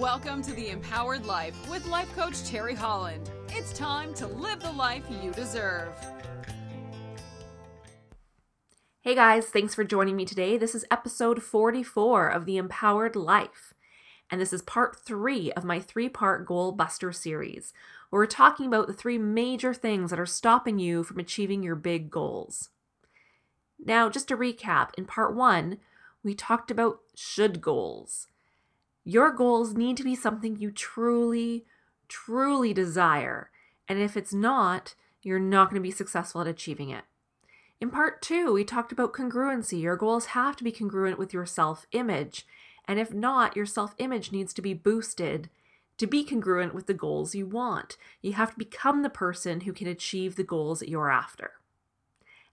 Welcome to the Empowered Life with Life Coach Terry Holland. It's time to live the life you deserve. Hey guys, thanks for joining me today. This is episode 44 of The Empowered Life. And this is part three of my three part Goal Buster series, where we're talking about the three major things that are stopping you from achieving your big goals. Now, just to recap, in part one, we talked about should goals. Your goals need to be something you truly, truly desire. And if it's not, you're not going to be successful at achieving it. In part two, we talked about congruency. Your goals have to be congruent with your self image. And if not, your self image needs to be boosted to be congruent with the goals you want. You have to become the person who can achieve the goals that you're after.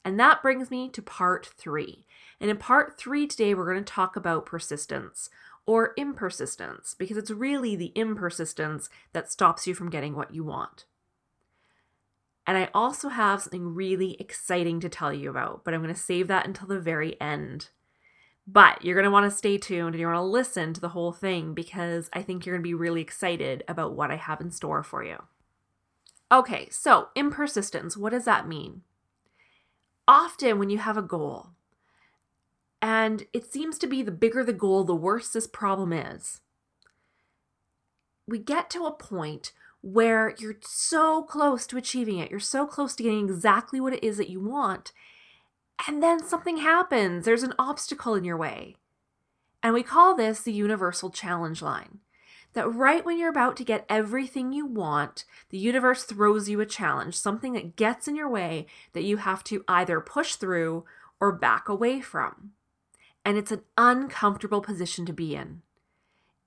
And that brings me to part three. And in part three today, we're going to talk about persistence or impersistence, because it's really the impersistence that stops you from getting what you want. And I also have something really exciting to tell you about, but I'm going to save that until the very end. But you're going to want to stay tuned and you're going to listen to the whole thing because I think you're going to be really excited about what I have in store for you. Okay, so impersistence, what does that mean? Often when you have a goal, and it seems to be the bigger the goal, the worse this problem is. We get to a point where you're so close to achieving it, you're so close to getting exactly what it is that you want, and then something happens. There's an obstacle in your way. And we call this the universal challenge line. That right when you're about to get everything you want, the universe throws you a challenge, something that gets in your way that you have to either push through or back away from and it's an uncomfortable position to be in.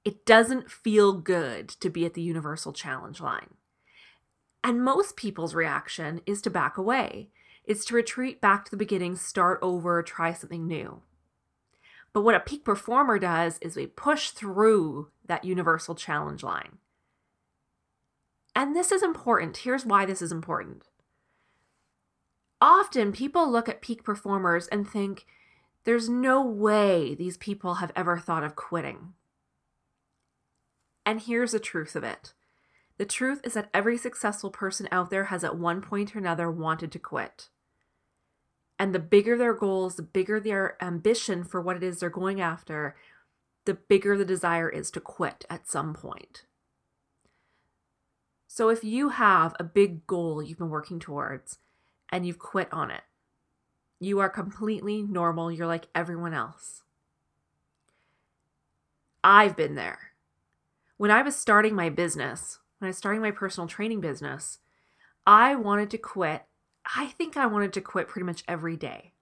It doesn't feel good to be at the universal challenge line. And most people's reaction is to back away. It's to retreat back to the beginning, start over, try something new. But what a peak performer does is we push through that universal challenge line. And this is important. Here's why this is important. Often people look at peak performers and think, there's no way these people have ever thought of quitting. And here's the truth of it the truth is that every successful person out there has at one point or another wanted to quit. And the bigger their goals, the bigger their ambition for what it is they're going after, the bigger the desire is to quit at some point. So if you have a big goal you've been working towards and you've quit on it, you are completely normal. You're like everyone else. I've been there. When I was starting my business, when I was starting my personal training business, I wanted to quit. I think I wanted to quit pretty much every day.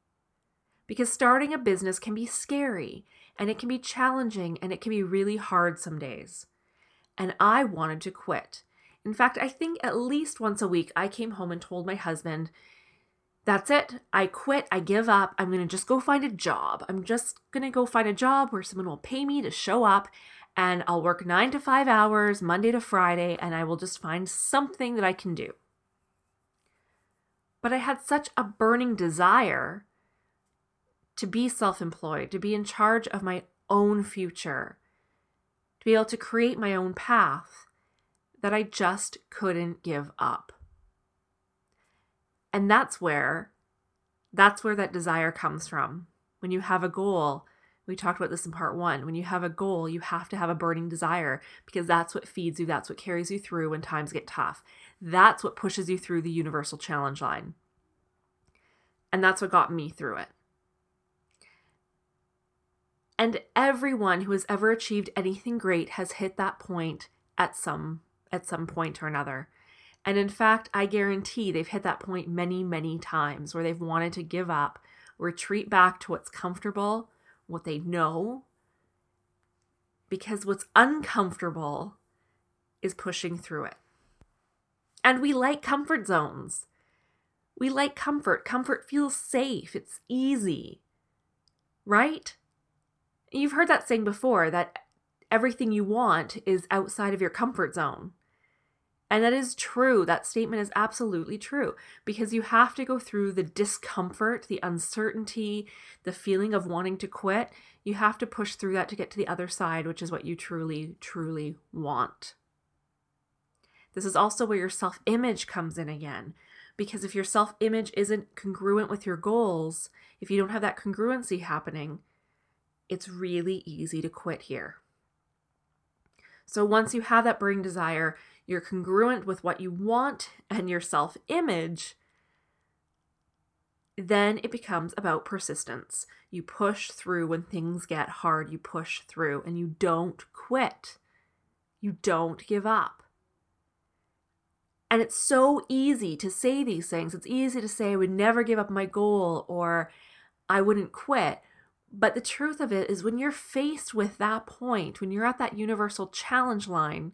Because starting a business can be scary and it can be challenging and it can be really hard some days. And I wanted to quit. In fact, I think at least once a week I came home and told my husband, that's it. I quit. I give up. I'm going to just go find a job. I'm just going to go find a job where someone will pay me to show up and I'll work nine to five hours, Monday to Friday, and I will just find something that I can do. But I had such a burning desire to be self employed, to be in charge of my own future, to be able to create my own path, that I just couldn't give up. And that's where that's where that desire comes from. When you have a goal, we talked about this in part 1. When you have a goal, you have to have a burning desire because that's what feeds you, that's what carries you through when times get tough. That's what pushes you through the universal challenge line. And that's what got me through it. And everyone who has ever achieved anything great has hit that point at some at some point or another. And in fact, I guarantee they've hit that point many, many times where they've wanted to give up, retreat back to what's comfortable, what they know, because what's uncomfortable is pushing through it. And we like comfort zones. We like comfort. Comfort feels safe, it's easy, right? You've heard that saying before that everything you want is outside of your comfort zone. And that is true. That statement is absolutely true because you have to go through the discomfort, the uncertainty, the feeling of wanting to quit. You have to push through that to get to the other side, which is what you truly, truly want. This is also where your self image comes in again. Because if your self image isn't congruent with your goals, if you don't have that congruency happening, it's really easy to quit here. So once you have that burning desire, you're congruent with what you want and your self image, then it becomes about persistence. You push through when things get hard, you push through and you don't quit. You don't give up. And it's so easy to say these things. It's easy to say, I would never give up my goal or I wouldn't quit. But the truth of it is, when you're faced with that point, when you're at that universal challenge line,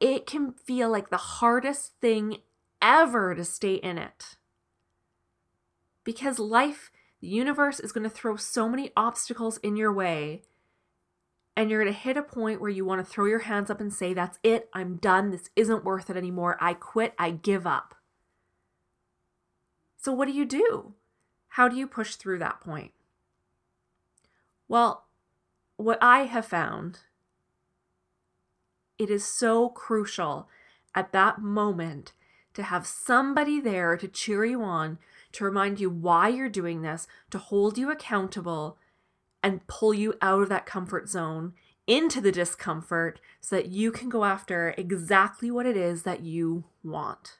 it can feel like the hardest thing ever to stay in it. Because life, the universe is going to throw so many obstacles in your way. And you're going to hit a point where you want to throw your hands up and say, That's it. I'm done. This isn't worth it anymore. I quit. I give up. So, what do you do? How do you push through that point? Well, what I have found it is so crucial at that moment to have somebody there to cheer you on, to remind you why you're doing this, to hold you accountable, and pull you out of that comfort zone into the discomfort so that you can go after exactly what it is that you want.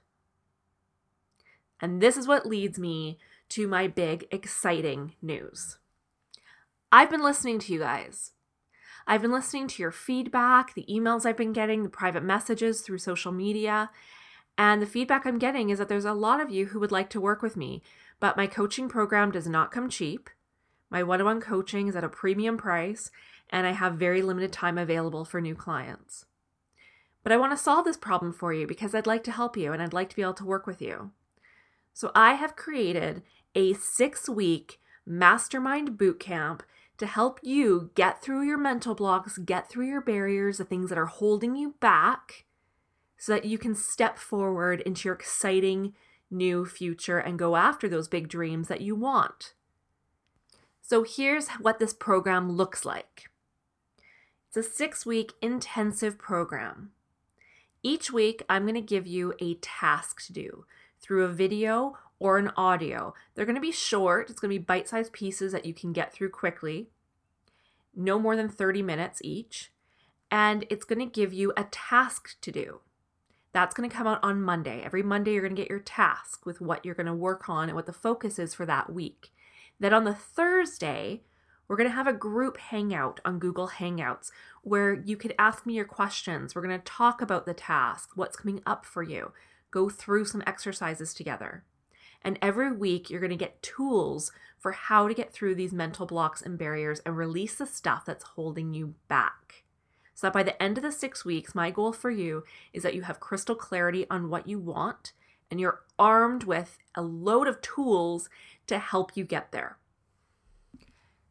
And this is what leads me to my big, exciting news. I've been listening to you guys. I've been listening to your feedback, the emails I've been getting, the private messages through social media. And the feedback I'm getting is that there's a lot of you who would like to work with me, but my coaching program does not come cheap. My one on one coaching is at a premium price, and I have very limited time available for new clients. But I want to solve this problem for you because I'd like to help you and I'd like to be able to work with you. So I have created a six week mastermind bootcamp to help you get through your mental blocks, get through your barriers, the things that are holding you back, so that you can step forward into your exciting new future and go after those big dreams that you want. So, here's what this program looks like it's a six week intensive program. Each week, I'm going to give you a task to do through a video or an audio. They're going to be short, it's going to be bite sized pieces that you can get through quickly, no more than 30 minutes each, and it's going to give you a task to do. That's going to come out on Monday. Every Monday, you're going to get your task with what you're going to work on and what the focus is for that week. Then on the Thursday, we're going to have a group hangout on Google Hangouts where you could ask me your questions. We're going to talk about the task, what's coming up for you, go through some exercises together. And every week, you're going to get tools for how to get through these mental blocks and barriers and release the stuff that's holding you back. So that by the end of the six weeks, my goal for you is that you have crystal clarity on what you want and you're armed with a load of tools to help you get there.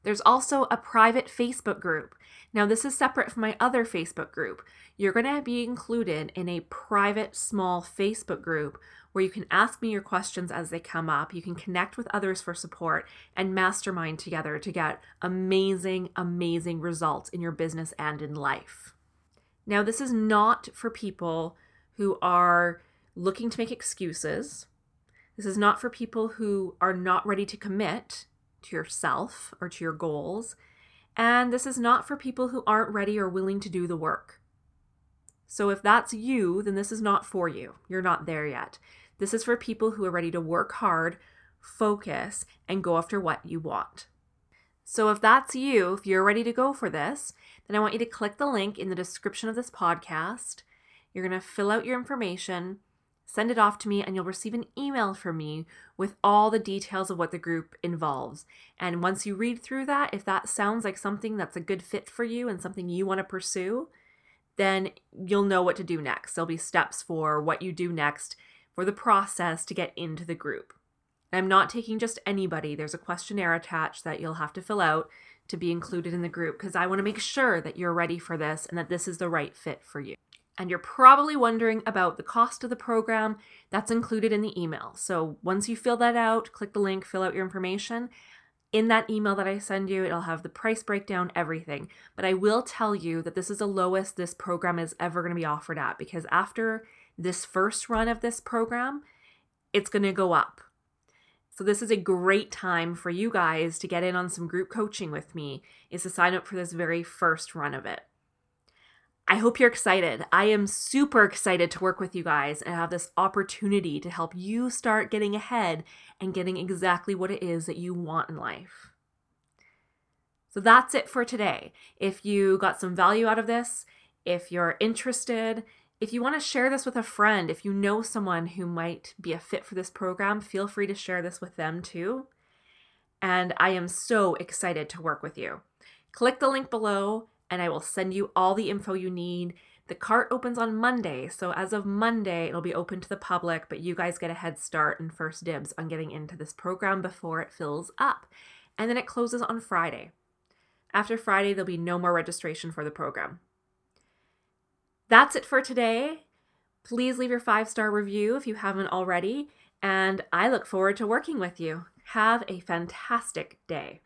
There's also a private Facebook group. Now, this is separate from my other Facebook group. You're going to be included in a private, small Facebook group where you can ask me your questions as they come up. You can connect with others for support and mastermind together to get amazing, amazing results in your business and in life. Now, this is not for people who are looking to make excuses. This is not for people who are not ready to commit to yourself or to your goals. And this is not for people who aren't ready or willing to do the work. So if that's you, then this is not for you. You're not there yet. This is for people who are ready to work hard, focus, and go after what you want. So if that's you, if you're ready to go for this, then I want you to click the link in the description of this podcast. You're going to fill out your information, send it off to me, and you'll receive an email from me with all the details of what the group involves. And once you read through that, if that sounds like something that's a good fit for you and something you want to pursue, then you'll know what to do next. There'll be steps for what you do next for the process to get into the group. I'm not taking just anybody. There's a questionnaire attached that you'll have to fill out to be included in the group because I want to make sure that you're ready for this and that this is the right fit for you. And you're probably wondering about the cost of the program that's included in the email. So once you fill that out, click the link, fill out your information. In that email that I send you, it'll have the price breakdown, everything. But I will tell you that this is the lowest this program is ever going to be offered at because after this first run of this program, it's going to go up. So this is a great time for you guys to get in on some group coaching with me is to sign up for this very first run of it. I hope you're excited. I am super excited to work with you guys and have this opportunity to help you start getting ahead and getting exactly what it is that you want in life. So that's it for today. If you got some value out of this, if you're interested, if you want to share this with a friend, if you know someone who might be a fit for this program, feel free to share this with them too. And I am so excited to work with you. Click the link below and I will send you all the info you need. The cart opens on Monday, so as of Monday, it'll be open to the public, but you guys get a head start and first dibs on getting into this program before it fills up. And then it closes on Friday. After Friday, there'll be no more registration for the program. That's it for today. Please leave your five star review if you haven't already, and I look forward to working with you. Have a fantastic day.